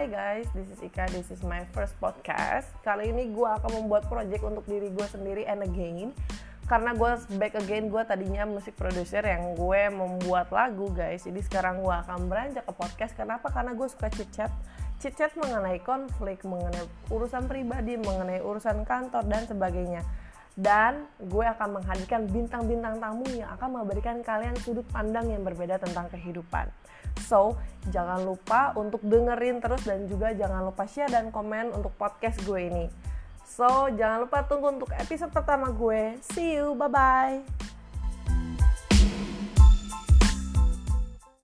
Hi guys, this is Ika, this is my first podcast. Kali ini gue akan membuat project untuk diri gue sendiri and again. Karena gue back again, gue tadinya musik producer yang gue membuat lagu guys. Jadi sekarang gue akan beranjak ke podcast. Kenapa? Karena gue suka chit-chat. Chit-chat mengenai konflik, mengenai urusan pribadi, mengenai urusan kantor dan sebagainya dan gue akan menghadirkan bintang-bintang tamu yang akan memberikan kalian sudut pandang yang berbeda tentang kehidupan. So, jangan lupa untuk dengerin terus dan juga jangan lupa share dan komen untuk podcast gue ini. So, jangan lupa tunggu untuk episode pertama gue. See you, bye-bye.